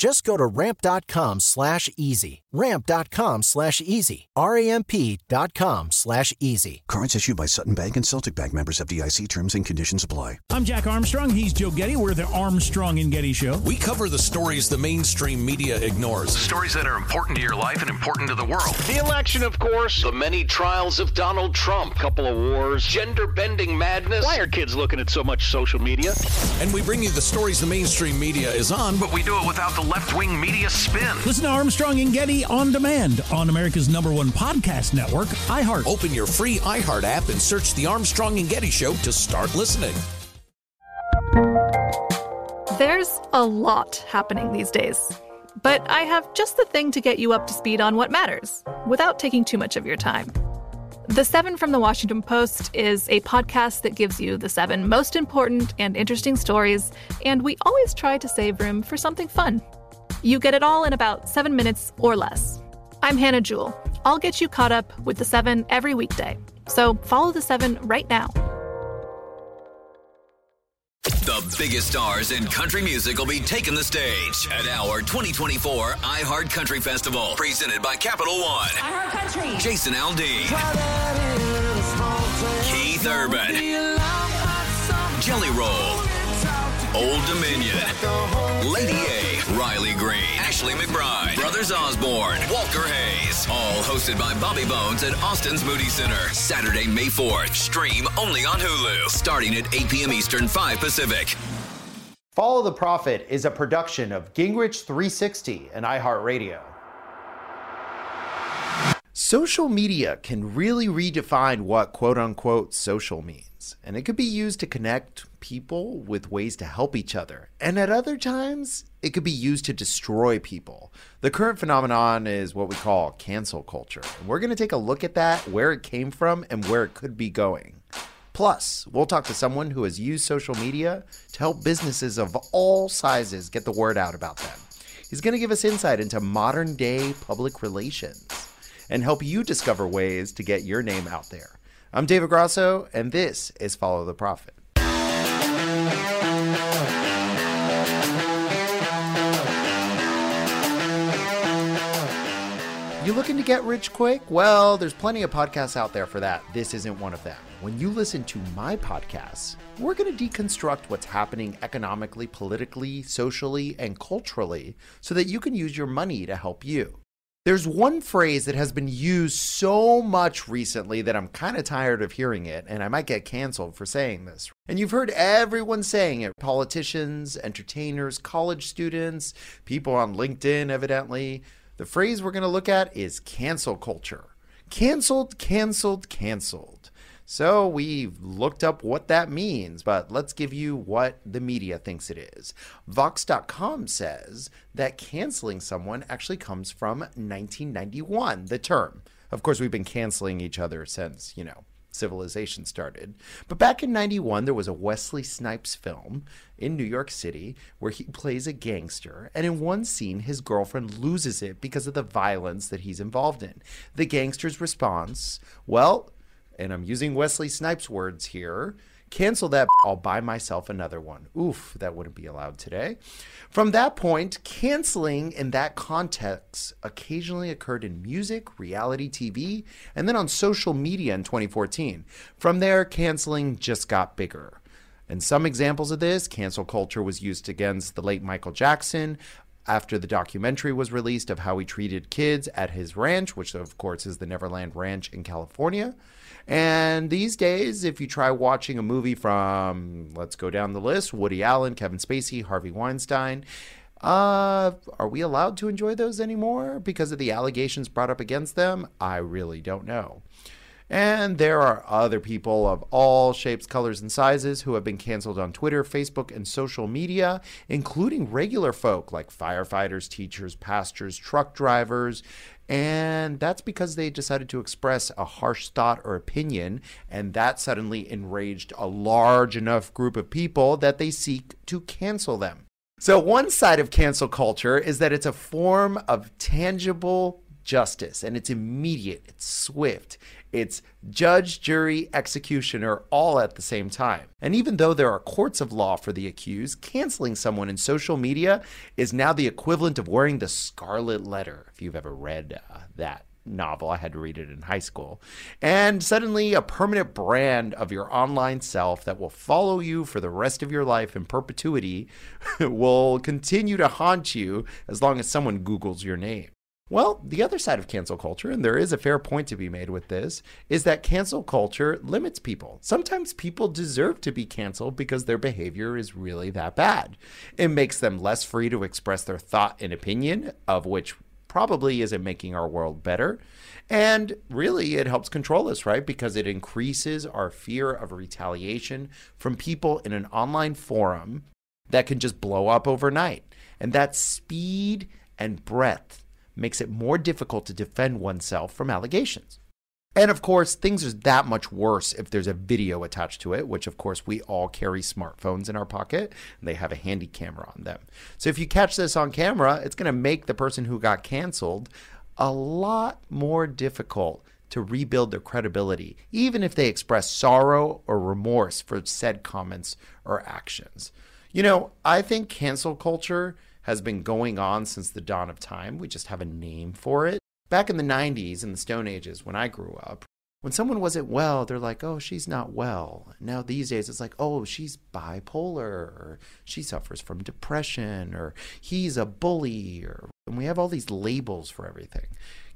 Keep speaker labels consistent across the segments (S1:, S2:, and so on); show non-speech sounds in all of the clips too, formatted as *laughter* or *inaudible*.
S1: Just go to ramp.com slash easy. Ramp.com slash easy. R-A-M-P dot com slash easy.
S2: Cards issued by Sutton Bank and Celtic Bank members FDIC terms and conditions apply.
S3: I'm Jack Armstrong. He's Joe Getty. We're the Armstrong and Getty Show.
S4: We cover the stories the mainstream media ignores.
S5: Stories that are important to your life and important to the world.
S6: The election, of course.
S5: The many trials of Donald Trump.
S6: Couple of wars.
S5: Gender bending madness.
S6: Why are kids looking at so much social media?
S4: And we bring you the stories the mainstream media is on,
S5: but we do it without the left wing media spin.
S3: Listen to Armstrong and Getty on demand on America's number one podcast network, iHeart.
S4: Open your free iHeart app and search The Armstrong and Getty Show to start listening.
S7: There's a lot happening these days, but I have just the thing to get you up to speed on what matters without taking too much of your time. The Seven from the Washington Post is a podcast that gives you the seven most important and interesting stories, and we always try to save room for something fun. You get it all in about seven minutes or less. I'm Hannah Jewell. I'll get you caught up with the seven every weekday. So follow the seven right now.
S8: The biggest stars in country music will be taking the stage at our 2024 iHeart Country Festival, presented by Capital One.
S9: iHeart Country.
S8: Jason Aldean. Keith Urban. Jelly Roll. Old Dominion. Lady A. Riley Green. Ashley McBryde, Brothers Osborne. Walker Hayes. All hosted by Bobby Bones at Austin's Moody Center. Saturday, May 4th. Stream only on Hulu. Starting at 8 p.m. Eastern, 5 Pacific.
S10: Follow the Profit is a production of Gingrich 360 and iHeartRadio. Social media can really redefine what quote unquote social means, and it could be used to connect people with ways to help each other. And at other times, it could be used to destroy people. The current phenomenon is what we call cancel culture. And we're going to take a look at that, where it came from, and where it could be going. Plus, we'll talk to someone who has used social media to help businesses of all sizes get the word out about them. He's going to give us insight into modern day public relations and help you discover ways to get your name out there. I'm David Grosso, and this is Follow the Profit. You looking to get rich quick? Well, there's plenty of podcasts out there for that. This isn't one of them. When you listen to my podcasts, we're going to deconstruct what's happening economically, politically, socially, and culturally so that you can use your money to help you. There's one phrase that has been used so much recently that I'm kind of tired of hearing it, and I might get canceled for saying this. And you've heard everyone saying it politicians, entertainers, college students, people on LinkedIn, evidently. The phrase we're going to look at is cancel culture. Canceled, canceled, canceled. So we've looked up what that means, but let's give you what the media thinks it is. Vox.com says that canceling someone actually comes from 1991, the term. Of course, we've been canceling each other since, you know, civilization started. But back in 91, there was a Wesley Snipes film in New York City where he plays a gangster. And in one scene, his girlfriend loses it because of the violence that he's involved in. The gangster's response, well, and I'm using Wesley Snipes' words here, cancel that, I'll buy myself another one. Oof, that wouldn't be allowed today. From that point, canceling in that context occasionally occurred in music, reality TV, and then on social media in 2014. From there, canceling just got bigger. And some examples of this, cancel culture was used against the late Michael Jackson after the documentary was released of how he treated kids at his ranch, which of course is the Neverland Ranch in California. And these days, if you try watching a movie from, let's go down the list Woody Allen, Kevin Spacey, Harvey Weinstein, uh, are we allowed to enjoy those anymore because of the allegations brought up against them? I really don't know. And there are other people of all shapes, colors, and sizes who have been canceled on Twitter, Facebook, and social media, including regular folk like firefighters, teachers, pastors, truck drivers. And that's because they decided to express a harsh thought or opinion, and that suddenly enraged a large enough group of people that they seek to cancel them. So, one side of cancel culture is that it's a form of tangible justice and it's immediate, it's swift, it's judge, jury, executioner all at the same time. And even though there are courts of law for the accused, canceling someone in social media is now the equivalent of wearing the scarlet letter, if you've ever read uh, that novel. I had to read it in high school. And suddenly, a permanent brand of your online self that will follow you for the rest of your life in perpetuity *laughs* will continue to haunt you as long as someone Googles your name. Well, the other side of cancel culture, and there is a fair point to be made with this, is that cancel culture limits people. Sometimes people deserve to be canceled because their behavior is really that bad. It makes them less free to express their thought and opinion, of which probably isn't making our world better. And really, it helps control us, right? Because it increases our fear of retaliation from people in an online forum that can just blow up overnight. And that speed and breadth makes it more difficult to defend oneself from allegations. And of course, things are that much worse if there's a video attached to it, which of course we all carry smartphones in our pocket and they have a handy camera on them. So if you catch this on camera, it's going to make the person who got canceled a lot more difficult to rebuild their credibility, even if they express sorrow or remorse for said comments or actions. You know, I think cancel culture has been going on since the dawn of time. We just have a name for it. Back in the 90s, in the Stone Ages, when I grew up, when someone wasn't well, they're like, oh, she's not well. Now, these days, it's like, oh, she's bipolar, or she suffers from depression, or he's a bully, or and we have all these labels for everything.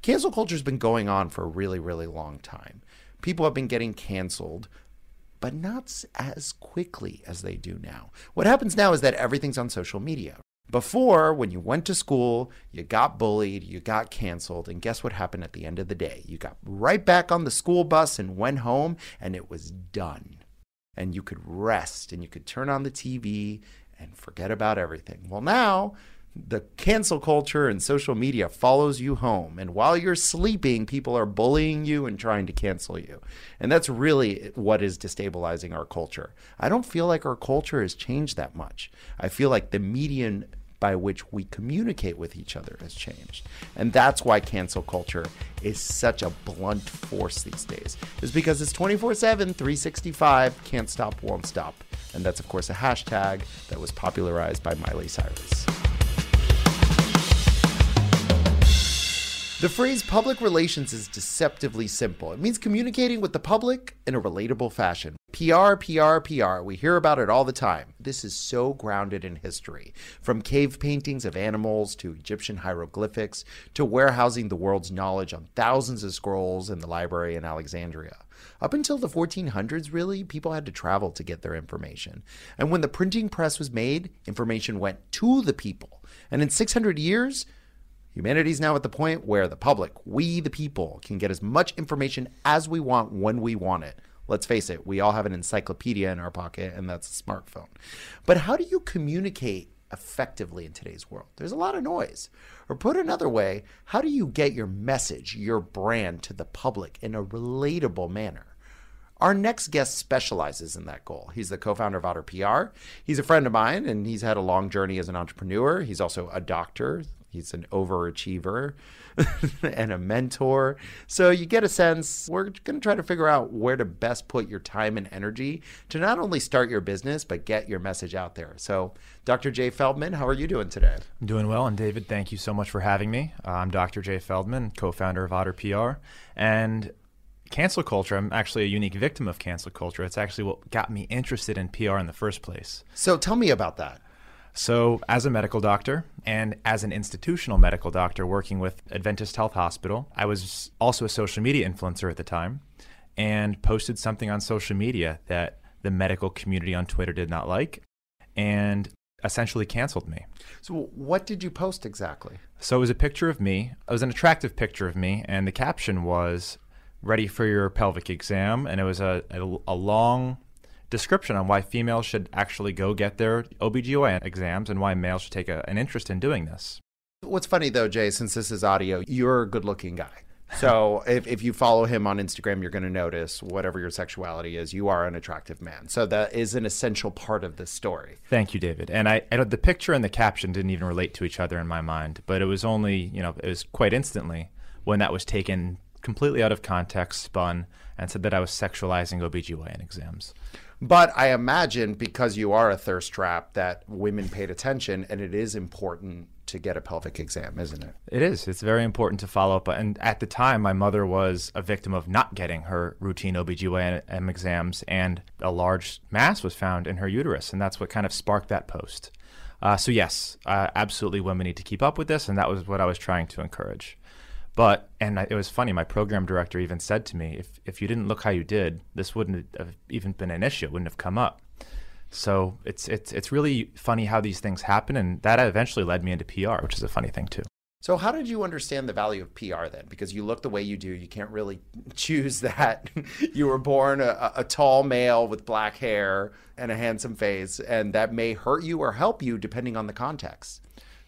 S10: Cancel culture has been going on for a really, really long time. People have been getting canceled, but not as quickly as they do now. What happens now is that everything's on social media. Before, when you went to school, you got bullied, you got canceled, and guess what happened at the end of the day? You got right back on the school bus and went home, and it was done. And you could rest and you could turn on the TV and forget about everything. Well, now the cancel culture and social media follows you home. And while you're sleeping, people are bullying you and trying to cancel you. And that's really what is destabilizing our culture. I don't feel like our culture has changed that much. I feel like the median by which we communicate with each other has changed. And that's why cancel culture is such a blunt force these days. Is because it's 24/7, 365, can't stop, won't stop. And that's of course a hashtag that was popularized by Miley Cyrus. The phrase public relations is deceptively simple. It means communicating with the public in a relatable fashion. PR, PR, PR. We hear about it all the time. This is so grounded in history. From cave paintings of animals to Egyptian hieroglyphics to warehousing the world's knowledge on thousands of scrolls in the library in Alexandria. Up until the 1400s, really, people had to travel to get their information. And when the printing press was made, information went to the people. And in 600 years, Humanity is now at the point where the public, we the people, can get as much information as we want when we want it. Let's face it, we all have an encyclopedia in our pocket, and that's a smartphone. But how do you communicate effectively in today's world? There's a lot of noise. Or put another way, how do you get your message, your brand to the public in a relatable manner? Our next guest specializes in that goal. He's the co founder of Otter PR. He's a friend of mine, and he's had a long journey as an entrepreneur. He's also a doctor, He's an overachiever *laughs* and a mentor. So you get a sense we're going to try to figure out where to best put your time and energy to not only start your business, but get your message out there. So, Dr. Jay Feldman, how are you doing today?
S9: I'm doing well. And David, thank you so much for having me. I'm Dr. Jay Feldman, co founder of Otter PR. And cancel culture, I'm actually a unique victim of cancel culture. It's actually what got me interested in PR in the first place.
S10: So, tell me about that.
S9: So, as a medical doctor and as an institutional medical doctor working with Adventist Health Hospital, I was also a social media influencer at the time and posted something on social media that the medical community on Twitter did not like and essentially canceled me.
S10: So, what did you post exactly?
S9: So, it was a picture of me. It was an attractive picture of me, and the caption was, Ready for your pelvic exam. And it was a, a, a long description on why females should actually go get their OBGYN exams and why males should take a, an interest in doing this.
S10: What's funny though, Jay, since this is audio, you're a good looking guy. So *laughs* if, if you follow him on Instagram, you're going to notice whatever your sexuality is, you are an attractive man. So that is an essential part of this story.
S9: Thank you, David. And I, I the picture and the caption didn't even relate to each other in my mind, but it was only, you know, it was quite instantly when that was taken completely out of context, spun, and said that I was sexualizing OBGYN exams.
S10: But I imagine because you are a thirst trap that women paid attention and it is important to get a pelvic exam, isn't it?
S9: It is. It's very important to follow up. And at the time, my mother was a victim of not getting her routine OBGYN exams, and a large mass was found in her uterus. And that's what kind of sparked that post. Uh, so, yes, uh, absolutely, women need to keep up with this. And that was what I was trying to encourage. But and it was funny. My program director even said to me, "If if you didn't look how you did, this wouldn't have even been an issue. It wouldn't have come up." So it's it's it's really funny how these things happen, and that eventually led me into PR, which is a funny thing too.
S10: So how did you understand the value of PR then? Because you look the way you do, you can't really *laughs* choose that. *laughs* you were born a, a, tall male with black hair and a handsome face, and that may hurt you or help you depending on the context.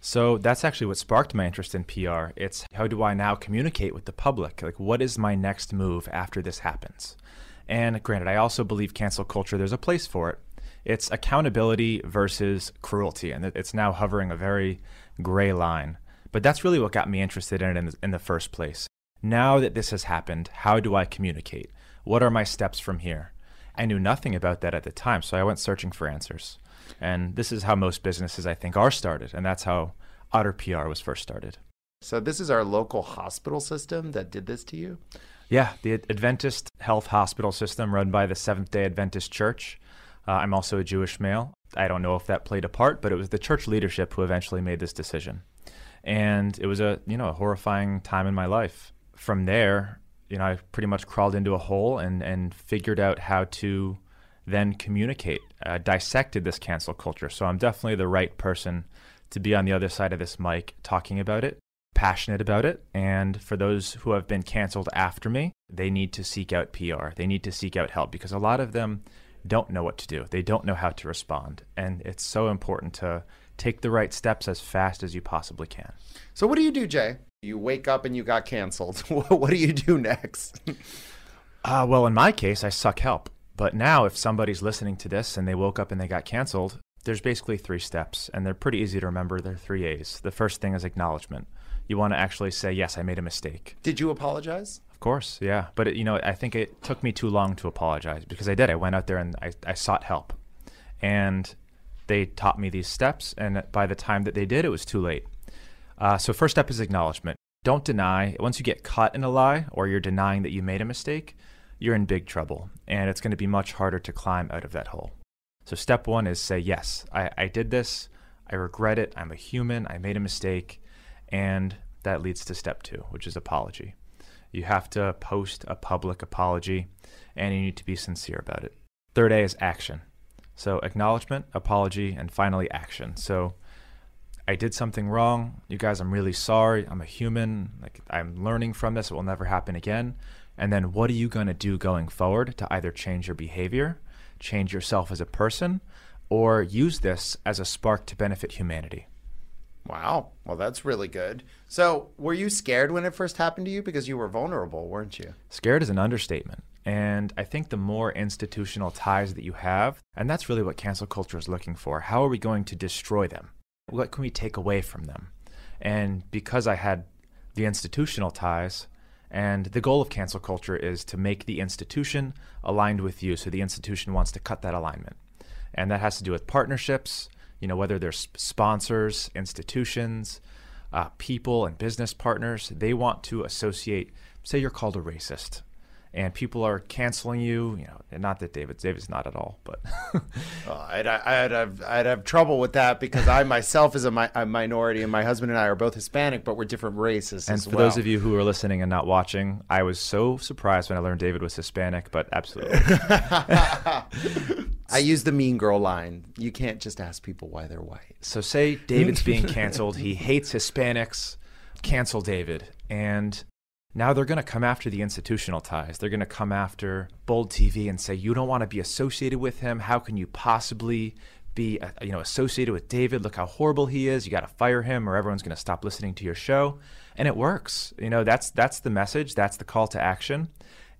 S9: So that's actually what sparked my interest in PR. It's how do I now communicate with the public? Like, what is my next move after this happens? And granted, I also believe cancel culture, there's a place for it. It's accountability versus cruelty, and it's now hovering a very gray line. But that's really what got me interested in it in the, first place. Now that this has happened, how do I communicate? What are my steps from here? I knew nothing about that at the time, so I went searching for answers. And this is how most businesses, I think, are started. And that's how Otter PR was first started.
S10: So, this is our local hospital system that did this to you?
S9: Yeah, the Adventist Health Hospital System run by the Seventh day Adventist Church. Uh, I'm also a Jewish male. I don't know if that played a part, but it was the church leadership who eventually made this decision. And it was a, you know, a horrifying time in my life. From there, you know, I pretty much crawled into a hole and, and figured out how to then communicate, uh, dissected this cancel culture. So I'm definitely the right person to be on the other side of this mic talking about it, passionate about it. And for those who have been canceled after me, they need to seek out PR. They need to seek out help because a lot of them don't know what to do. They don't know how to respond. And it's so important to take the right steps as fast as you possibly can.
S10: So, what do you do, Jay? You wake up and you got canceled. *laughs* what do you do next?
S9: uh, well, in my case, I suck help. But now, if somebody's listening to this and they woke up and they got canceled, there's basically three steps, and they're pretty easy to remember. They're three A's. The first thing is acknowledgement. You want to actually say, Yes, I made a mistake.
S10: Did you apologize?
S9: Of course, yeah. But, it, you know, I think it took me too long to apologize because I did. I went out there and I, I sought help. And they taught me these steps, and by the time that they did, it was too late. Uh, so, first step is acknowledgement. Don't deny. Once you get caught in a lie or you're denying that you made a mistake, you're in big trouble and it's going to be much harder to climb out of that hole. So, step one is say, Yes, I, I did this. I regret it. I'm a human. I made a mistake. And that leads to step two, which is apology. You have to post a public apology and you need to be sincere about it. Third A is action. So, acknowledgement, apology, and finally action. So, I did something wrong. You guys, I'm really sorry. I'm a human. Like I'm learning from this. It will never happen again. And then what are you going to do going forward to either change your behavior, change yourself as a person, or use this as a spark to benefit humanity?
S10: Wow. Well, that's really good. So, were you scared when it first happened to you? Because you were vulnerable, weren't you?
S9: Scared is an understatement. And I think the more institutional ties that you have, and that's really what cancel culture is looking for. How are we going to destroy them? What can we take away from them? And because I had the institutional ties, and the goal of cancel culture is to make the institution aligned with you. So the institution wants to cut that alignment. And that has to do with partnerships, you know, whether they're sp- sponsors, institutions, uh, people, and business partners. They want to associate, say, you're called a racist and people are canceling you. You know, and not that David David's not at all, but
S10: uh, *laughs* I'd, I'd, have, I'd have trouble with that because I myself is a, mi- a, minority, and my husband and I are both Hispanic, but we're different races.
S9: And for well. those of you who are listening and not watching, I was so surprised when I learned David was Hispanic, but absolutely. *laughs*
S10: I use the mean girl line. You can't just ask people why they're white.
S9: So say David's being canceled. he hates Hispanics. Cancel David. And now they're going to come after the institutional ties. They're going to come after Bold TV and say, "You don't want to be associated with him. How can you possibly be, uh, you know, associated with David? Look how horrible he is. You got to fire him, or everyone's going to stop listening to your show." And it works. You know, that's that's the message. That's the call to action.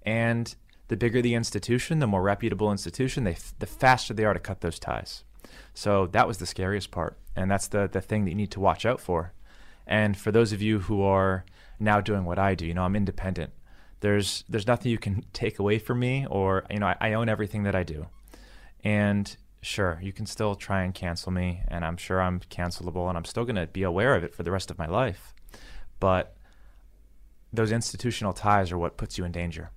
S9: And the bigger the institution, the more reputable institution, they, the faster they are to cut those ties. So that was the scariest part, and that's the the thing that you need to watch out for. And for those of you who are now doing what I do. You know, I'm independent. There's there's nothing you can take away from me, or you know, I, I own everything that I do. And sure, you can still try and cancel me, and I'm sure I'm cancelable, and I'm still to be aware of it for the rest of my life. But those institutional ties are what puts you in danger.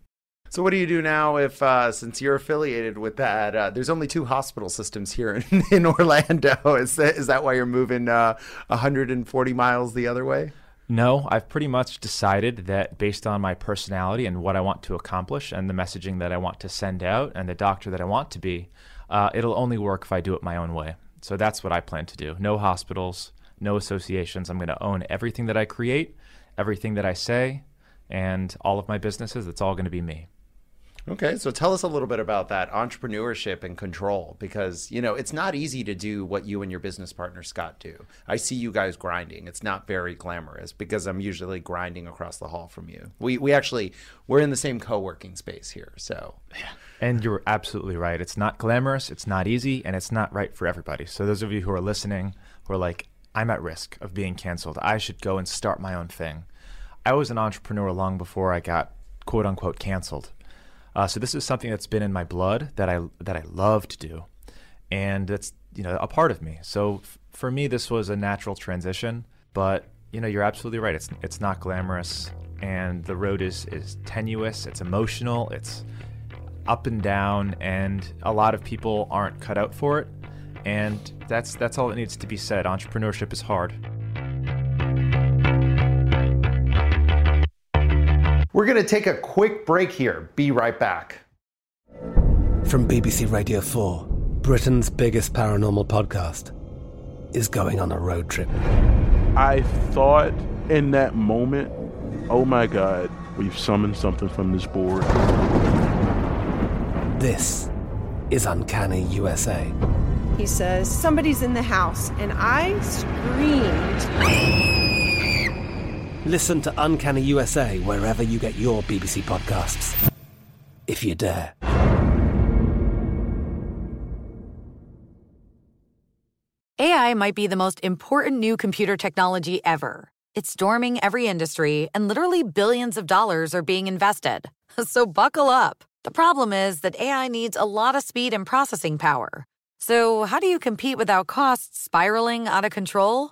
S10: So what do you do now if, uh, since you're affiliated with that, uh, there's only two hospital systems here in, *laughs* in Orlando? Is that is that why you're moving uh, 140 miles the other way?
S9: No, I've pretty much decided that based on my personality and what I want to accomplish and the messaging that I want to send out and the doctor that I want to be, uh, it'll only work if I do it my own way. So that's what I plan to do. No hospitals, no associations. I'm going to own everything that I create, everything that I say, and all of my businesses. It's all going to be me.
S10: Okay, so tell us a little bit about that entrepreneurship and control because, you know, it's not easy to do what you and your business partner Scott do. I see you guys grinding. It's not very glamorous because I'm usually grinding across the hall from you. We we actually we're in the same co-working space here. So,
S9: yeah. And you're absolutely right. It's not glamorous, it's not easy, and it's not right for everybody. So those of you who are listening who are like I'm at risk of being canceled. I should go and start my own thing. I was an entrepreneur long before I got quote unquote canceled uh, so this is something that's been in my blood that I that I love to do, and that's you know a part of me. So f- for me, this was a natural transition. But you know, you're absolutely right. It's it's not glamorous, and the road is is tenuous. It's emotional. It's up and down, and a lot of people aren't cut out for it. And that's that's all that needs to be said. Entrepreneurship is hard.
S10: We're going to take a quick break here. Be right back.
S11: From BBC Radio 4, Britain's biggest paranormal podcast is going on a road trip.
S12: I thought in that moment, oh my God, we've summoned something from this board.
S11: This is Uncanny USA.
S13: He says, Somebody's in the house, and I screamed.
S11: Listen to Uncanny USA wherever you get your BBC podcasts. If you dare.
S14: AI might be the most important new computer technology ever. It's storming every industry, and literally billions of dollars are being invested. *laughs* So buckle up. The problem is that AI needs a lot of speed and processing power. So, how do you compete without costs spiraling out of control?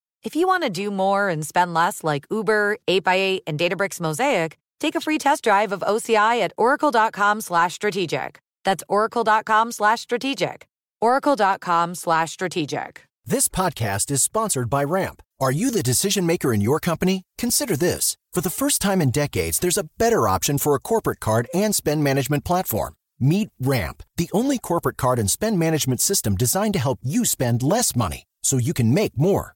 S14: If you want to do more and spend less like Uber, 8x8, and Databricks Mosaic, take a free test drive of OCI at oracle.com slash strategic. That's oracle.com slash strategic. oracle.com slash strategic.
S1: This podcast is sponsored by Ramp. Are you the decision maker in your company? Consider this. For the first time in decades, there's a better option for a corporate card and spend management platform. Meet Ramp, the only corporate card and spend management system designed to help you spend less money so you can make more.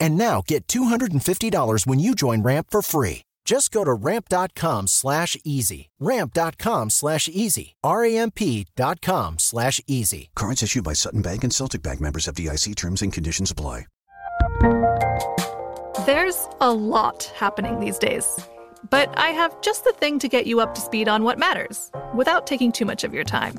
S1: And now get $250 when you join Ramp for free. Just go to ramp.com slash easy. Ramp.com slash easy. R-A-M-P.com slash easy.
S2: Cards issued by Sutton Bank and Celtic Bank members FDIC terms and conditions apply.
S7: There's a lot happening these days. But I have just the thing to get you up to speed on what matters without taking too much of your time.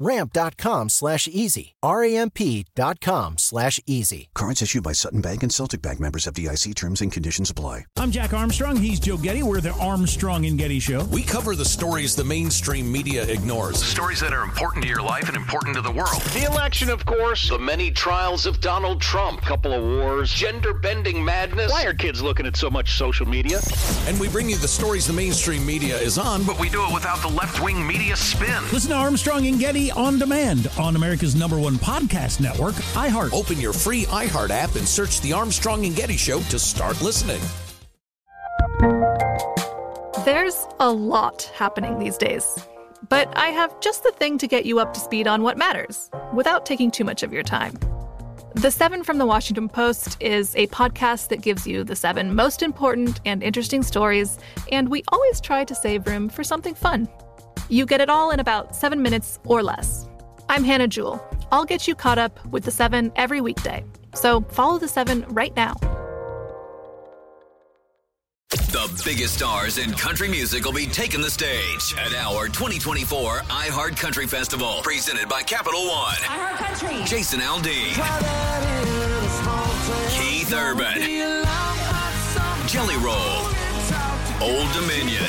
S1: Ramp.com slash easy. R-A-M-P.com slash easy.
S2: Cards issued by Sutton Bank and Celtic Bank members FDIC terms and conditions apply.
S3: I'm Jack Armstrong. He's Joe Getty. We're the Armstrong and Getty Show.
S4: We cover the stories the mainstream media ignores.
S5: Stories that are important to your life and important to the world.
S6: The election, of course.
S5: The many trials of Donald Trump.
S6: Couple of wars.
S5: Gender bending madness.
S6: Why are kids looking at so much social media?
S4: And we bring you the stories the mainstream media is on,
S5: but we do it without the left wing media spin.
S3: Listen to Armstrong and Getty on demand on America's number one podcast network, iHeart.
S4: Open your free iHeart app and search The Armstrong and Getty Show to start listening.
S7: There's a lot happening these days. But I have just the thing to get you up to speed on what matters without taking too much of your time. The Seven from the Washington Post is a podcast that gives you the seven most important and interesting stories, and we always try to save room for something fun. You get it all in about seven minutes or less. I'm Hannah Jewell. I'll get you caught up with the seven every weekday. So follow the seven right now.
S8: The biggest stars in country music will be taking the stage at our 2024 iHeart Country Festival, presented by Capital One.
S15: iHeart Country.
S8: Jason Aldean. Keith Urban. Jelly Roll. Old Dominion.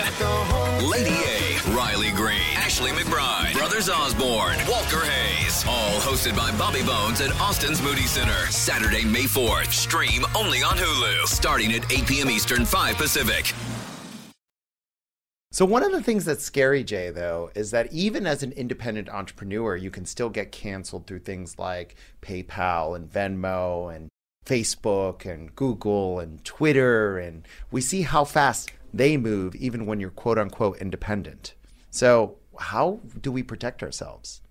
S8: Lady A. Riley Green. Ashley McBryde, Brothers Osborne. Walker Hayes. All hosted by Bobby Bones at Austin's Moody Center. Saturday, May 4th. Stream only on Hulu. Starting at 8 p.m. Eastern, 5 Pacific.
S10: So, one of the things that's scary, Jay, though, is that even as an independent entrepreneur, you can still get canceled through things like PayPal and Venmo and Facebook and Google and Twitter, and we see how fast they move, even when you're quote unquote independent. So, how do we protect ourselves?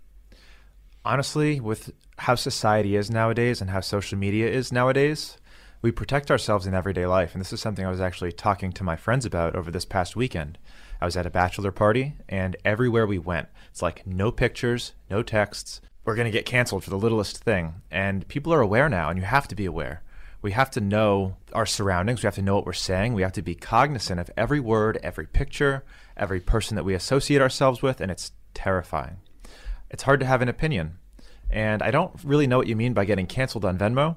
S9: Honestly, with how society is nowadays and how social media is nowadays, we protect ourselves in everyday life. And this is something I was actually talking to my friends about over this past weekend. I was at a bachelor party, and everywhere we went, it's like no pictures, no texts. We're going to get canceled for the littlest thing. And people are aware now, and you have to be aware. We have to know our surroundings. We have to know what we're saying. We have to be cognizant of every word, every picture, every person that we associate ourselves with, and it's terrifying. It's hard to have an opinion. And I don't really know what you mean by getting canceled on Venmo.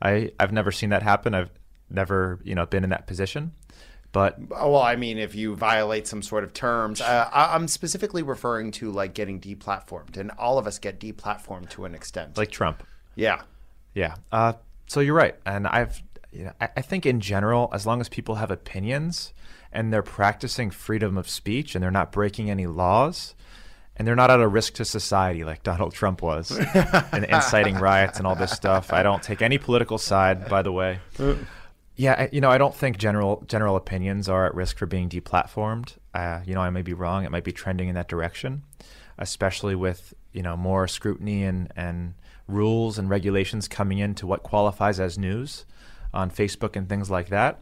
S9: I, I've never seen that happen. I've never, you know, been in that position. But
S10: well, I mean, if you violate some sort of terms, uh, I, I'm specifically referring to like getting deplatformed, and all of us get deplatformed to an extent.
S9: like Trump.
S10: Yeah.
S9: Yeah. Uh, so you're right, and I've, you know, I, I think in general, as long as people have opinions and they're practicing freedom of speech and they're not breaking any laws, and they're not at a risk to society like *laughs* Donald Trump was, *laughs* and inciting riots and all this stuff. I don't take any political side, by the way. Yeah, I- you know, I don't think general general opinions are at risk for being deplatformed. Uh, you know, I may be wrong. It might be trending in that direction, especially with you know more scrutiny and and rules and regulations coming into what qualifies as news on Facebook and things like that.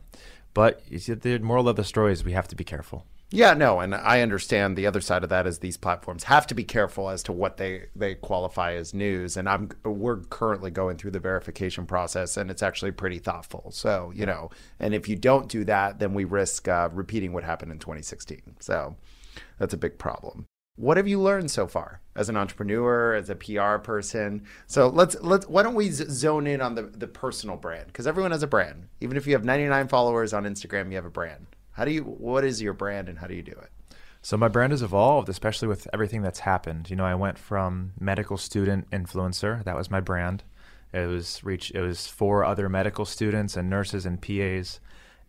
S9: But the moral of the story is we have to be careful.
S10: Yeah, no, and I understand the other side of that is these platforms have to be careful as to what they they qualify as news, and I'm we're currently going through the verification process, and it's actually pretty thoughtful. So you know, and if you don't do that, then we risk uh, repeating what happened in 2016. So that's a big problem. What have you learned so far as an entrepreneur, as a PR person? So let's let's why don't we zone in on the the personal brand because everyone has a brand. Even if you have 99 followers on Instagram, you have a brand. How do you? What is your brand, and how do you do it?
S9: So my brand has evolved, especially with everything that's happened. You know, I went from medical student influencer, that was my brand. It was reach it was for other medical students and nurses and PAs.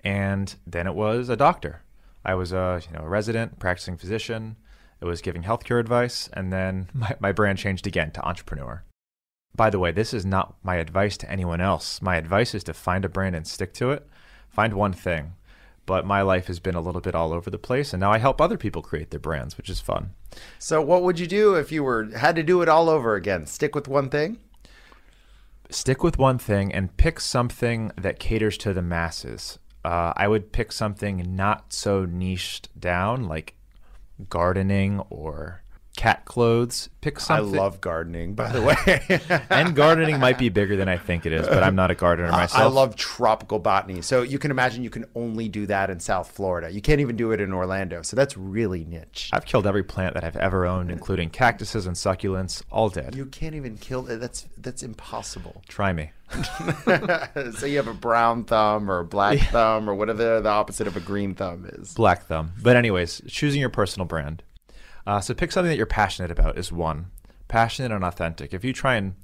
S9: And then it was a doctor. I was a, you know, a resident, practicing physician. It was giving healthcare advice, and then *laughs* my, my brand changed again to entrepreneur. By the way, this is not my advice to anyone else. My advice is to find a brand and stick to it. Find one thing but my life has been a little bit all over the place and now I help other people create their brands, which is fun.
S10: So what would you do if you were had to do it all over again? Stick with one thing?
S9: Stick with one thing and pick something that caters to the masses. Uh, I would pick something not so niched down like gardening or cat clothes. Pick something.
S10: I love gardening, by the *laughs* way.
S9: and gardening might be bigger than I think it is, but I'm not a gardener myself.
S10: I love tropical botany. So you can imagine you can only do that in South Florida. You can't even do it in Orlando. So that's really niche.
S9: I've killed every plant that I've ever owned, including cactuses and succulents, all dead.
S10: You can't even kill uh, that's that's impossible.
S9: Try me. *laughs*
S10: so you have a brown thumb or a black yeah. thumb or whatever the opposite of a green thumb is.
S9: Black thumb. But anyways, choosing your personal brand. Uh, so pick something that you're passionate about is one. Passionate and authentic. If you try and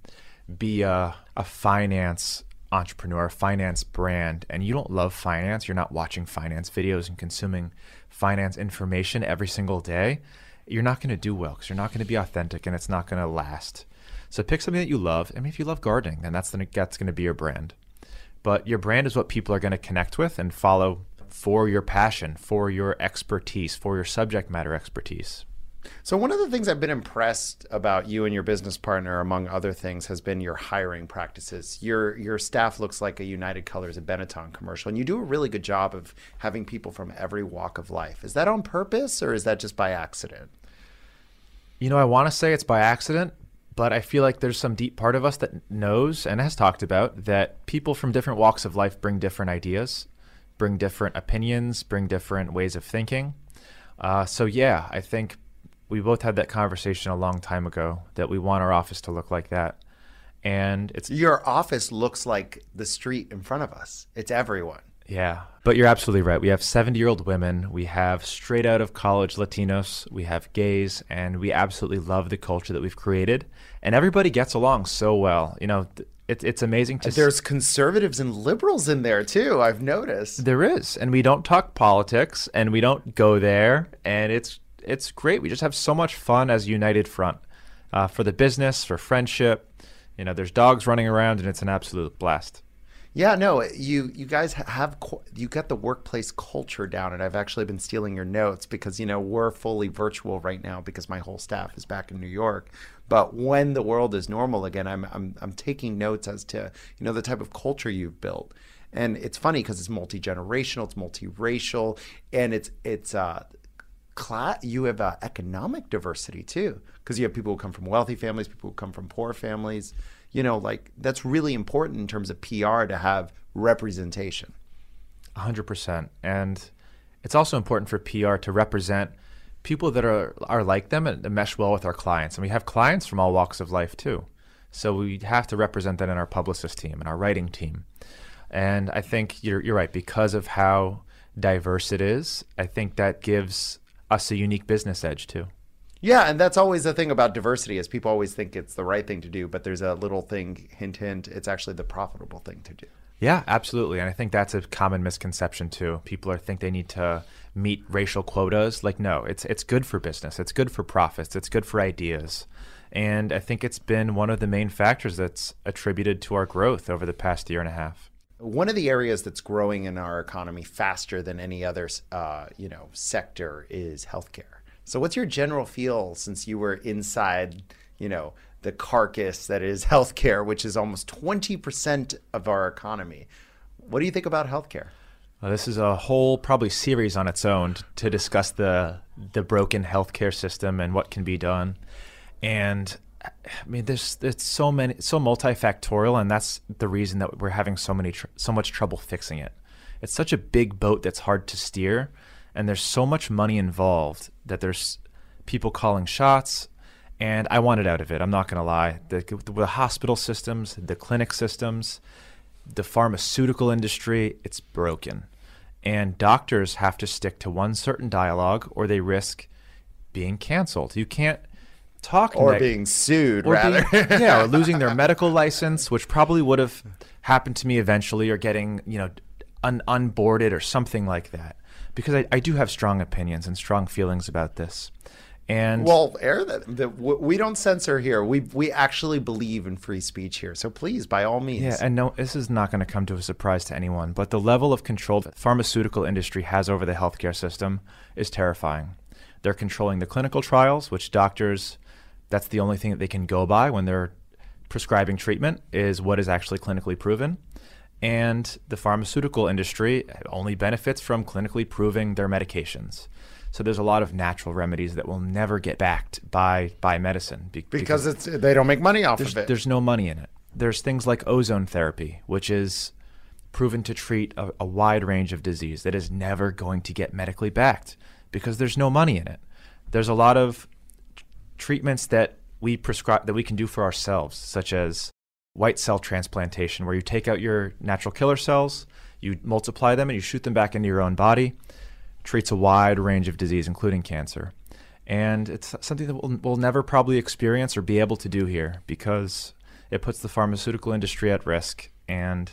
S9: be a, a finance entrepreneur, finance brand, and you don't love finance, you're not watching finance videos and consuming finance information every single day, you're not going to do well because you're not going to be authentic and it's not going to last. So pick something that you love. I mean, if you love gardening, then that's, the, that's going to be your brand. But your brand is what people are going to connect with and follow for your passion, for your expertise, for your subject matter expertise.
S10: So one of the things I've been impressed about you and your business partner, among other things, has been your hiring practices. Your your staff looks like a United Colors of Benetton commercial, and you do a really good job of having people from every walk of life. Is that on purpose or is that just by accident?
S9: You know, I want to say it's by accident, but I feel like there's some deep part of us that knows and has talked about that people from different walks of life bring different ideas, bring different opinions, bring different ways of thinking. Uh, so yeah, I think we both had that conversation a long time ago that we want our office to look like that. And it's
S10: your office looks like the street in front of us. It's everyone.
S9: Yeah. But you're absolutely right. We have 70 year old women. We have straight out of college Latinos. We have gays. And we absolutely love the culture that we've created. And everybody gets along so well. You know, it, it's amazing to
S10: There's conservatives and liberals in there too, I've noticed.
S9: There is. And we don't talk politics and we don't go there. And it's it's great. We just have so much fun as united front uh, for the business, for friendship. You know, there's dogs running around, and it's an absolute blast.
S10: Yeah, no, you you guys have you got the workplace culture down, and I've actually been stealing your notes because you know we're fully virtual right now because my whole staff is back in New York. But when the world is normal again, I'm I'm I'm taking notes as to you know the type of culture you've built, and it's funny because it's multi generational, it's multiracial, and it's it's uh, class. You have uh, economic diversity too because you have people who come from wealthy families, people who come from poor families you know, like that's really important in terms of PR to have representation.
S9: 100%. And it's also important for PR to represent people that are, are like them and mesh well with our clients. And we have clients from all walks of life too. So we have to represent that in our publicist team and our writing team. And I think you're, you're right. Because of how diverse it is, I think that gives us a unique business edge too.
S10: Yeah, and that's always the thing about diversity is people always think it's the right thing to do, but there's a little thing, hint, hint, it's actually the profitable thing to do.
S9: Yeah, absolutely. And I think that's a common misconception too. People are think they need to meet racial quotas. Like, no, it's it's good for business. It's good for profits. It's good for ideas. And I think it's been one of the main factors that's attributed to our growth over the past year and a half.
S10: One of the areas that's growing in our economy faster than any other, uh, you know, sector is healthcare. So, what's your general feel since you were inside, you know, the carcass that is *laughs* healthcare, which is almost 20% of our economy? What do you think about healthcare?
S9: Well, this is a whole probably series on its own to discuss the the broken healthcare system and what can be done. And I mean, there's it's so many, so multifactorial, and that's the reason that we're having so many, tr- so much trouble fixing it. It's such a big boat that's hard to steer and there's so much money involved that there's people calling shots and I wanted out of it. I'm not going to lie. The, the, hospital systems, the clinic systems, the pharmaceutical industry, it's broken. And doctors have to stick to one certain dialogue or they risk being canceled. You can't talk
S10: or neg- being sued
S9: or
S10: rather.
S9: Being, *laughs* yeah, or losing their medical license, which probably would have happened to me eventually or getting, you know, un- unboarded or something like that because I, I do have strong opinions and strong feelings about this. And
S10: well, air that, we don't censor here. We we actually believe in free speech here. So please, by all means.
S9: Yeah, and no, this is not going to come to a surprise to anyone. But the level of control that pharmaceutical industry has over the healthcare system is terrifying. They're controlling the clinical trials, which doctors, that's the only thing that they can go by when they're prescribing treatment is what is actually clinically proven and the pharmaceutical industry only benefits from clinically proving their medications. So there's a lot of natural remedies that will never get backed by by medicine
S10: be- because, because, it's they don't make money off
S9: of
S10: it.
S9: There's no money in it. There's things like ozone therapy, which is proven to treat a, a wide range of disease that is never going to get medically backed because there's no money in it. There's a lot of treatments that we prescribe that we can do for ourselves, such as white cell transplantation, where you take out your natural killer cells, you multiply them, and you shoot them back into your own body. Treats a wide range of disease, including cancer. And it's something that we'll, we'll never probably experience or be able to do here because it puts the pharmaceutical industry at risk. And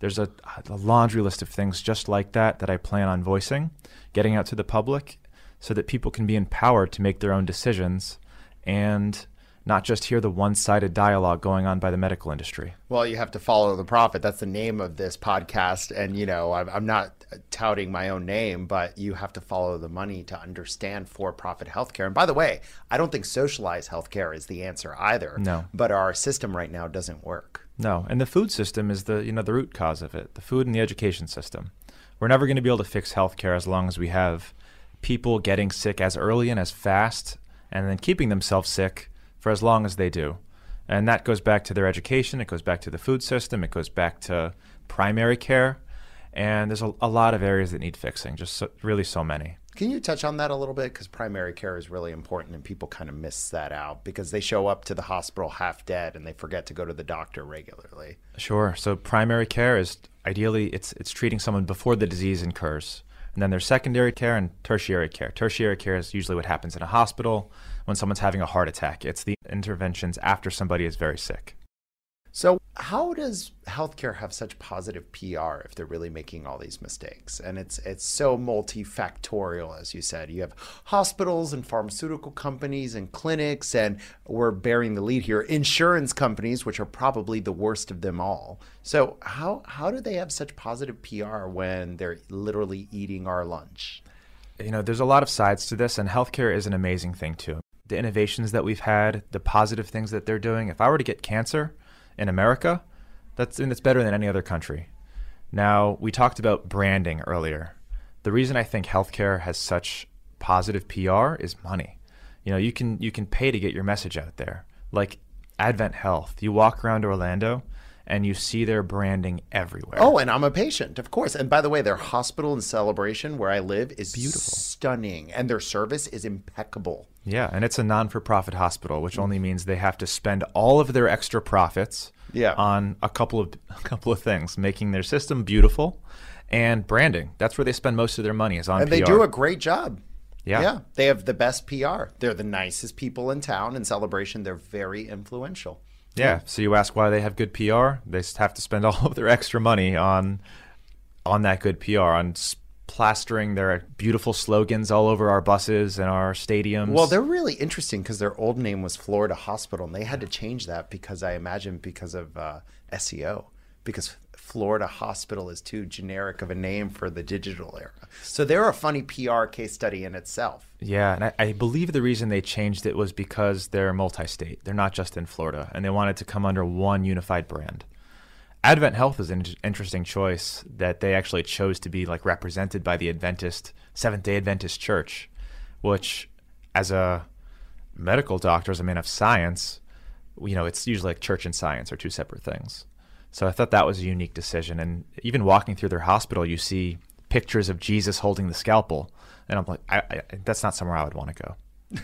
S9: there's a, a laundry list of things just like that that I plan on voicing, getting out to the public so that people can be empowered to make their own decisions and not just hear the one sided dialogue going on by the medical industry.
S10: Well, you have to follow the profit. That's the name of this podcast. And, you know, I'm not touting my own name, but you have to follow the money to understand for profit healthcare. And by the way, I don't think socialized healthcare is the answer either.
S9: No.
S10: But our system right now doesn't work.
S9: No. And the food system is the, you know, the root cause of it the food and the education system. We're never going to be able to fix healthcare as long as we have people getting sick as early and as fast and then keeping themselves sick for as long as they do. And that goes back to their education, it goes back to the food system, it goes back to primary care. And there's a, a lot of areas that need fixing, just so, really so many.
S10: Can you touch on that a little bit? Because primary care is really important and people kind of miss that out because they show up to the hospital half dead and they forget to go to the doctor regularly.
S9: Sure. So primary care is ideally it's it's treating someone before the disease incurs. And then there's secondary care and tertiary care. Tertiary care is usually what happens in a hospital when someone's having a heart attack. It's the interventions after somebody is very sick.
S10: So, how does healthcare have such positive PR if they're really making all these mistakes? And it's it's so multifactorial, as you said. You have hospitals and pharmaceutical companies and clinics, and we're bearing the lead here. Insurance companies, which are probably the worst of them all. So how how do they have such positive PR when they're literally eating our lunch?
S9: You know, there's a lot of sides to this, and healthcare is an amazing thing too. The innovations that we've had, the positive things that they're doing. If I were to get cancer in America, that's and it's better than any other country. Now, we talked about branding earlier. The reason I think healthcare has such positive PR is money. You know, you can you can pay to get your message out there. Like Advent Health, you walk around Orlando and you see their branding everywhere.
S10: Oh, and I'm a patient, of course. And by the way, their hospital in Celebration, where I live, is beautiful, stunning, and their service is impeccable.
S9: Yeah, and it's a non-for-profit hospital, which only means they have to spend all of their extra profits
S10: yeah.
S9: on a couple of *laughs* a couple of things, making their system beautiful and branding. That's where they spend most of their money is on
S10: and
S9: PR.
S10: they do a great job.
S9: Yeah.
S10: Yeah. They have the best PR. They're the nicest people in town. In Celebration, they're very influential.
S9: Yeah. So you ask why they have good PR? They have to spend *laughs* all of their extra money on on that good PR, on plastering their beautiful slogans all over our buses and our stadiums.
S10: Well, they're really interesting because their old name was Florida Hospital, and they had to change that because I imagine because of uh, SEO, because Florida Hospital is too generic of a name for the digital era. So they're a funny PR case study in itself.
S9: Yeah, and I, I believe the reason they changed it was because they're multi-state. They're not just in Florida, and they wanted to come under one unified brand. Advent Health is an interesting choice that they actually chose to be like represented by the Adventist Seventh Day Adventist Church, which, as a medical doctor, as a man of science, you know, it's usually like church and science are two separate things. So I thought that was a unique decision. And even walking through their hospital, you see pictures of Jesus holding the scalpel, and I'm like, I, I, that's not somewhere I would want to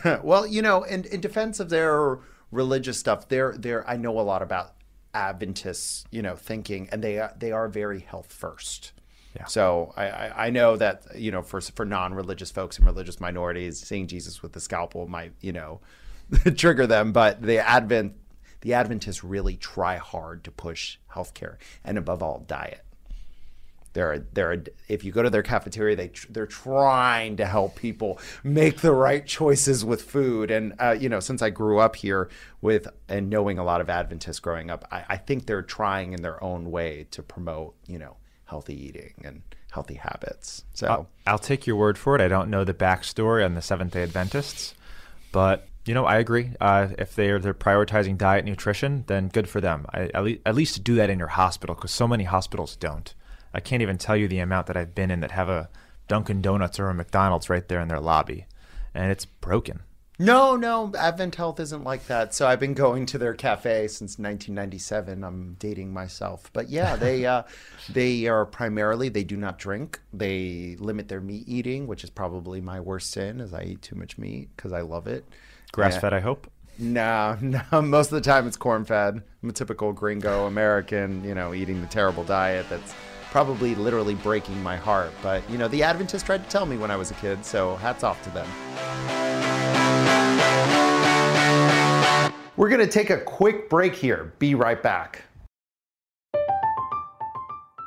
S9: go. *laughs*
S10: well, you know, in, in defense of their religious stuff, they're, they're, I know a lot about Adventists, you know, thinking, and they are, they are very health first.
S9: Yeah.
S10: So I, I, I know that you know for for non-religious folks and religious minorities, seeing Jesus with the scalpel might you know *laughs* trigger them, but the Advent the Adventists really try hard to push healthcare and above all diet. They're they're if you go to their cafeteria, they they're trying to help people make the right choices with food. And uh, you know, since I grew up here with and knowing a lot of Adventists growing up, I, I think they're trying in their own way to promote you know healthy eating and healthy habits. So
S9: I'll, I'll take your word for it. I don't know the backstory on the Seventh Day Adventists, but you know I agree. Uh, if they're they're prioritizing diet and nutrition, then good for them. I, at, le- at least do that in your hospital because so many hospitals don't. I can't even tell you the amount that I've been in that have a Dunkin' Donuts or a McDonald's right there in their lobby, and it's broken.
S10: No, no, Advent Health isn't like that. So I've been going to their cafe since 1997. I'm dating myself, but yeah, they uh, *laughs* they are primarily they do not drink. They limit their meat eating, which is probably my worst sin, as I eat too much meat because I love it.
S9: Grass fed, I hope.
S10: No, *laughs* no. Most of the time it's corn fed. I'm a typical gringo American, you know, eating the terrible diet that's probably literally breaking my heart. But, you know, the Adventists tried to tell me when I was a kid, so hats off to them. We're going to take a quick break here. Be right back.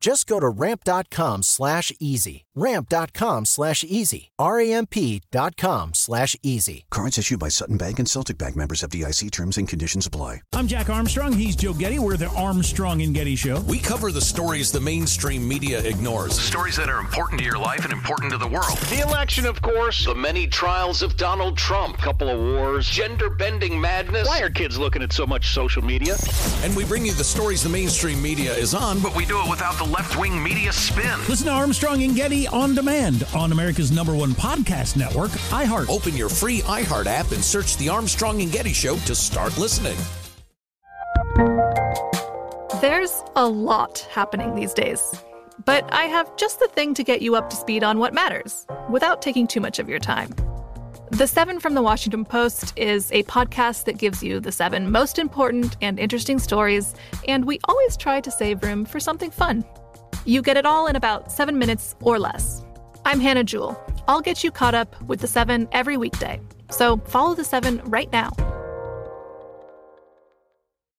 S1: Just go to ramp.com slash easy. Ramp.com slash easy. R-A-M-P.com slash easy.
S2: Cards issued by Sutton Bank and Celtic Bank members FDIC terms and conditions apply.
S3: I'm Jack Armstrong. He's Joe Getty. We're the Armstrong and Getty Show.
S4: We cover the stories the mainstream media ignores.
S5: Stories that are important to your life and important to the world.
S6: The election, of course.
S5: The many trials of Donald Trump.
S6: Couple of wars.
S5: Gender bending madness.
S6: Why are kids looking at so much social media?
S4: And we bring you the stories the mainstream media is on,
S5: but we do it without the left wing media spin.
S3: Listen to Armstrong and Getty on demand on America's number one podcast network, iHeart.
S4: Open your free iHeart app and search The Armstrong and Getty Show to start listening.
S7: There's a lot happening these days, but I have just the thing to get you up to speed on what matters without taking too much of your time. The Seven from the Washington Post is a podcast that gives you the seven most important and interesting stories, and we always try to save room for something fun. You get it all in about seven minutes or less. I'm Hannah Jewell. I'll get you caught up with the seven every weekday. So follow the seven right now.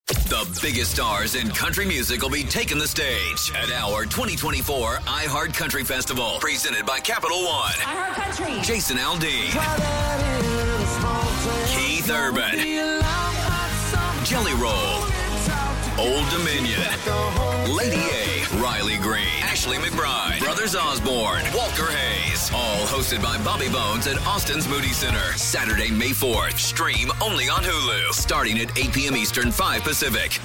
S8: The biggest stars in country music will be taking the stage at our 2024 iHeart Country Festival, presented by Capital One.
S15: iHeart Country.
S8: Jason Aldean. Keith Urban. Jelly Roll. Old Dominion. Lady A. Riley Green. Ashley McBryde, Brothers Osborne. Walker Hayes. All hosted by Bobby Bones at Austin's Moody Center. Saturday, May 4th. Stream only on Hulu. Starting at 8 p.m. Eastern, 5 Pacific.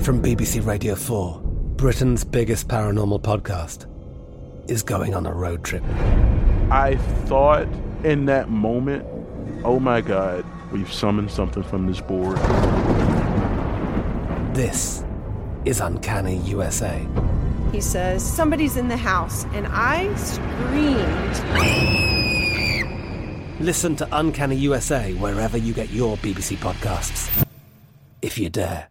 S11: From BBC Radio 4, Britain's biggest paranormal podcast is going on a road trip.
S12: I thought in that moment, oh my God, we've summoned something from this board.
S11: This is Uncanny USA.
S13: He says, Somebody's in the house, and I screamed.
S11: Listen to Uncanny USA wherever you get your BBC podcasts, if you dare.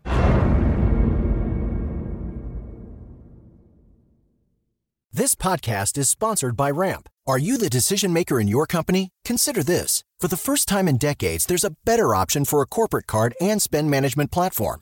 S1: This podcast is sponsored by Ramp. Are you the decision maker in your company? Consider this. For the first time in decades, there's a better option for a corporate card and spend management platform.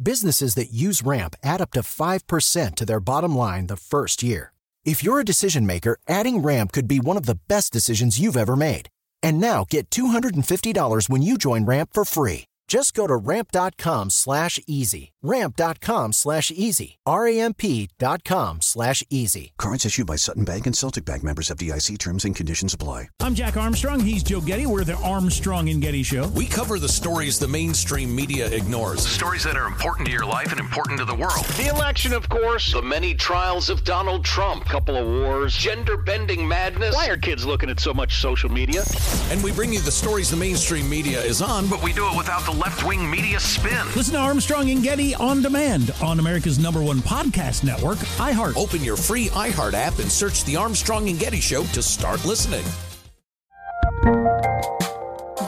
S1: Businesses that use Ramp add up to 5% to their bottom line the first year. If you're a decision maker, adding Ramp could be one of the best decisions you've ever made. And now get $250 when you join Ramp for free. Just go to ramp.com slash easy. Ramp.com slash easy. R-A-M-P.com slash easy.
S2: Cards issued by Sutton Bank and Celtic Bank members of DIC terms and conditions apply.
S3: I'm Jack Armstrong. He's Joe Getty. We're the Armstrong and Getty Show.
S4: We cover the stories the mainstream media ignores.
S5: Stories that are important to your life and important to the world.
S6: The election, of course.
S5: The many trials of Donald Trump.
S6: Couple of wars.
S5: Gender bending madness.
S6: Why are kids looking at so much social media?
S4: And we bring you the stories the mainstream media is on,
S5: but we do it without the left wing media spin.
S3: Listen to Armstrong and Getty on demand on America's number one podcast network, iHeart.
S4: Open your free iHeart app and search The Armstrong and Getty Show to start listening.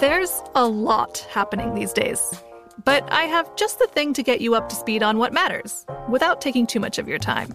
S7: There's a lot happening these days, but I have just the thing to get you up to speed on what matters without taking too much of your time.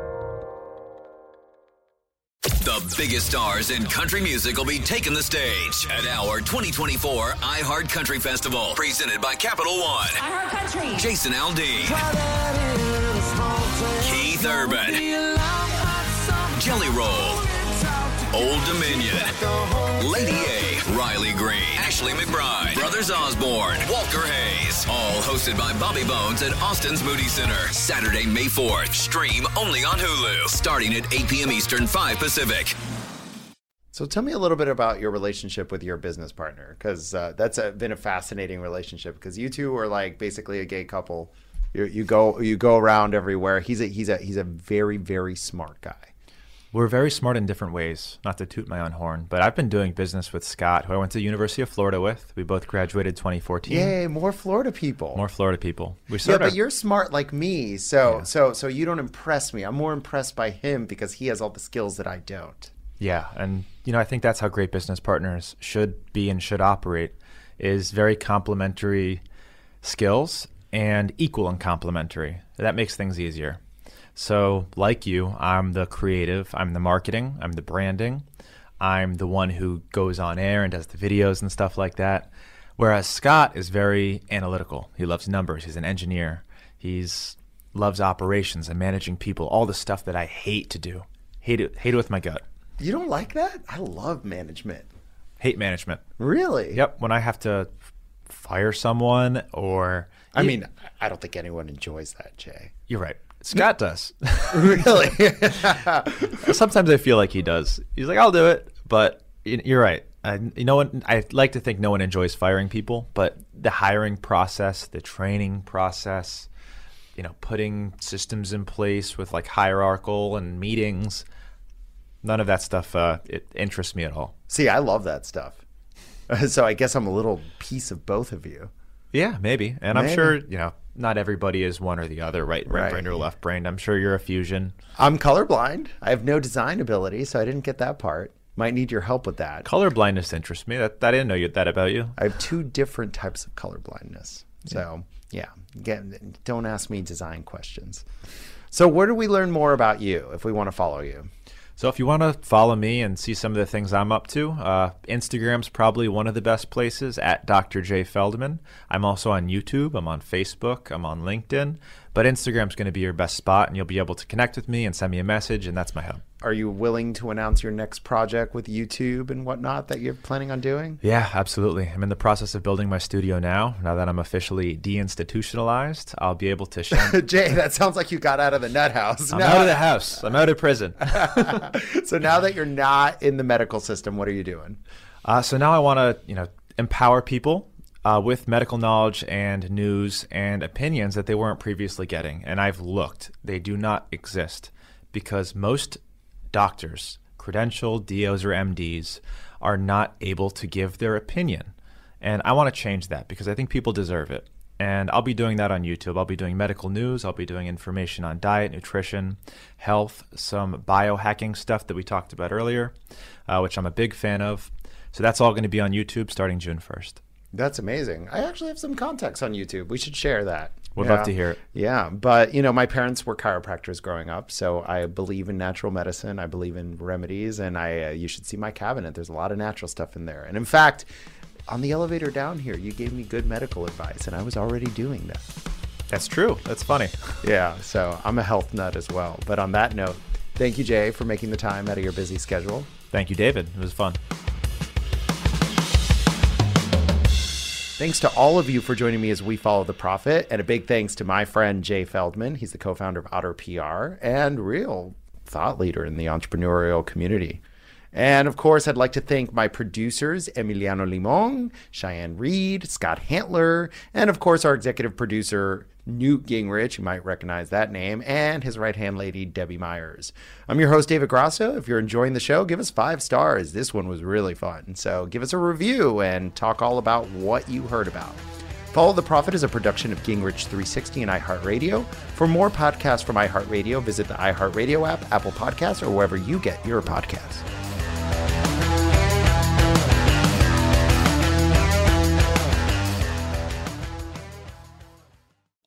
S8: The biggest stars in country music will be taking the stage at our 2024 iHeart Country Festival, presented by Capital One.
S15: iHeart Country.
S8: Jason Aldean. Keith Urban. Jelly Roll. Old Dominion. Lady A. Riley Green. Ashley McBryde, Brothers Osborne. Walker Hayes. All hosted by Bobby Bones at Austin's Moody Center. Saturday, May 4th. Stream only on Hulu. Starting at 8 p.m. Eastern, 5 Pacific.
S10: So tell me a little bit about your relationship with your business partner, because uh, that's a, been a fascinating relationship. Because you two are like basically a gay couple. You, you go you go around everywhere. He's a he's a he's a very very smart guy.
S9: We're very smart in different ways, not to toot my own horn, but I've been doing business with Scott, who I went to the University of Florida with. We both graduated 2014.
S10: Yay, more Florida people.
S9: More Florida people. We
S10: Yeah, but you're smart like me, so so so you don't impress me. I'm more impressed by him because he has all the skills that I don't.
S9: Yeah, and you know, I think that's how great business partners should be and should operate is very complementary skills and equal and complementary. That makes things easier. So, like you, I'm the creative, I'm the marketing, I'm the branding, I'm the one who goes on air and does the videos and stuff like that. Whereas Scott is very analytical. He loves numbers. He's an engineer. He's loves operations and managing people, all the stuff that I hate to do. Hate it hate it with my gut.
S10: You don't like that? I love management.
S9: Hate management.
S10: Really?
S9: Yep. When I have to fire someone or
S10: I mean, I don't think anyone enjoys that, Jay.
S9: You're right. Scott does. *laughs*
S10: really? *laughs*
S9: Sometimes I feel like he does. He's like, I'll do it, but you're right. I, you know what? I like to think no one enjoys firing people, but the hiring process, the training process, you know, putting systems in place with like hierarchical and meetings, none of that stuff uh, it interests me at all.
S10: See, I love that stuff. *laughs* so I guess I'm a little piece of both of you.
S9: Yeah, maybe. And I'm sure, you know, not everybody is one or the other, right? Right,
S10: Right.
S9: brain or left brain. I'm sure you're a fusion.
S10: I'm colorblind. I have no design ability, so I didn't get that part. Might need your help with that.
S9: Colorblindness interests me. That, I didn't know you, that about you.
S10: I have two different types of colorblindness. So, yeah, get, don't ask me design questions. So, where do we learn more about you if we want to follow you?
S9: So if you want to follow me and see some of the things I'm up to, uh, Instagram's probably one of the best places at Dr. Jay Feldman. I'm also on YouTube. I'm on Facebook. I'm on LinkedIn. But Instagram's going to be your best spot, and you'll be able to connect with me and send me a message, and that's my hub.
S10: Are you willing to announce your next project with YouTube and whatnot that you're planning on doing?
S9: Yeah, absolutely. I'm in the process of building my studio now. Now that I'm officially deinstitutionalized, I'll be able to *laughs* share.
S10: Jay, that sounds like you got out of the nut house.
S9: I'm
S10: No.
S9: out of the house. I'm out of prison. *laughs*
S10: so now that you're not in the medical system, what are you doing?
S9: Uh, so now I want to, you know, empower people uh, with medical knowledge and news and opinions that they weren't previously getting. And I've looked; they do not exist because most doctors, credentialed DOs or MDs, are not able to give their opinion. And I want to change that because I think people deserve it. And I'll be doing that on YouTube. I'll be doing medical news. I'll be doing information on diet, nutrition, health, some biohacking stuff that we talked about earlier, uh, which I'm a big fan of. So that's all going to be on YouTube starting June 1st.
S10: That's amazing. I actually have some contacts on YouTube. We should share that.
S9: We'd love to hear it.
S10: Yeah, but you know, my parents were chiropractors growing up, so I believe in natural medicine. I believe in remedies, and I uh, you should see my cabinet. There's a lot of natural stuff in there. And in fact, on the elevator down here, you gave me good medical advice, and I was already doing that.
S9: That's true. That's funny. *laughs*
S10: Yeah, so I'm a health nut as well. But on that note, thank you, Jay, for making the time out of your busy schedule.
S9: Thank you, David. It was fun.
S10: Thanks to all of you for joining me as we follow the profit, and a big thanks to my friend Jay Feldman. He's the co-founder of Otter PR and real thought leader in the entrepreneurial community. And of course, I'd like to thank my producers, Emiliano Limon, Cheyenne Reed, Scott Hantler, and of course, our executive producer, Newt Gingrich. You might recognize that name, and his right hand lady, Debbie Myers. I'm your host, David Grasso. If you're enjoying the show, give us five stars. This one was really fun. So give us a review and talk all about what you heard about. Follow the Profit is a production of Gingrich 360 and iHeartRadio. For more podcasts from iHeartRadio, visit the iHeartRadio app, Apple Podcasts, or wherever you get your podcasts.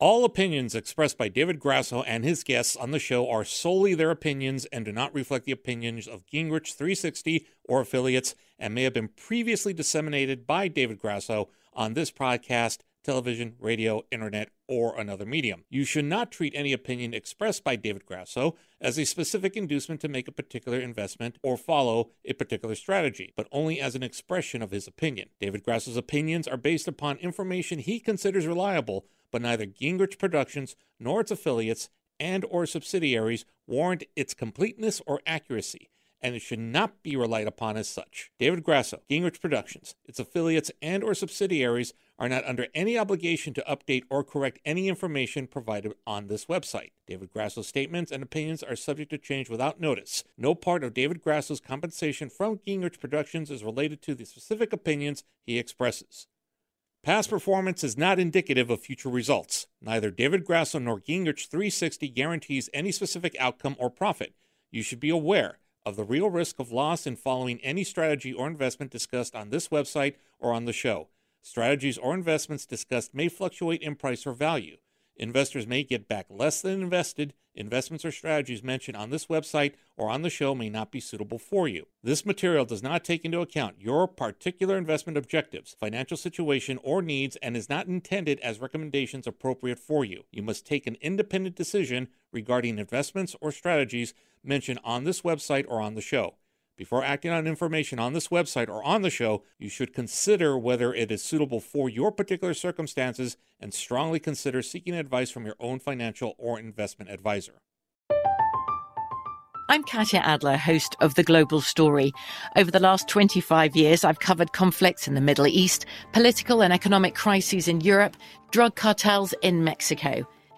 S15: All opinions expressed by David Grasso and his guests on the show are solely their opinions and do not reflect the opinions of Gingrich 360 or affiliates and may have been previously disseminated by David Grasso on this podcast, television, radio, internet, or another medium. You should not treat any opinion expressed by David Grasso as a specific inducement to make a particular investment or follow a particular strategy, but only as an expression of his opinion. David Grasso's opinions are based upon information he considers reliable, but neither Gingrich Productions nor its affiliates and or subsidiaries warrant its completeness or accuracy and it should not be relied upon as such. David Grasso, Gingrich Productions, its affiliates and or subsidiaries are not under any obligation to update or correct any information provided on this website. David Grasso's statements and opinions are subject to change without notice. No part of David Grasso's compensation from Gingrich Productions is related to the specific opinions he expresses. Past performance is not indicative of future results. Neither David Grasso nor Gingrich 360 guarantees any specific outcome or profit. You should be aware of the real risk of loss in following any strategy or investment discussed on this website or on the show. Strategies or investments discussed may fluctuate in price or value. Investors may get back less than invested. Investments or strategies mentioned on this website or on the show may not be suitable for you. This material does not take into account your particular investment objectives, financial situation, or needs and is not intended as recommendations appropriate for you. You must take an independent decision regarding investments or strategies mentioned on this website or on the show. Before acting on information on this website or on the show, you should consider whether it is suitable for your particular circumstances and strongly consider seeking advice from your own financial or investment advisor.
S16: I'm Katya Adler, host of The Global Story. Over the last 25 years, I've covered conflicts in the Middle East, political and economic crises in Europe, drug cartels in Mexico.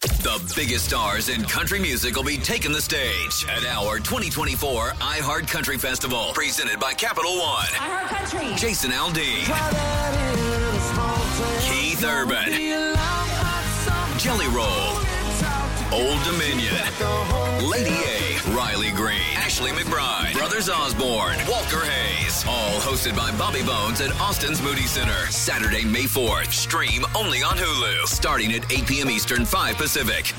S8: The biggest stars in country music will be taking the stage at our 2024 iHeart Country Festival, presented by Capital One.
S17: iHeart Country.
S8: Jason Aldean. Keith Urban. Jelly Roll. Old Dominion. Lady A. Riley Green. Ashley McBryde. Osborne. Walker Hayes. All hosted by Bobby Bones at Austin's Moody Center. Saturday, May 4th. Stream only on Hulu. Starting at 8 p.m. Eastern, 5 Pacific.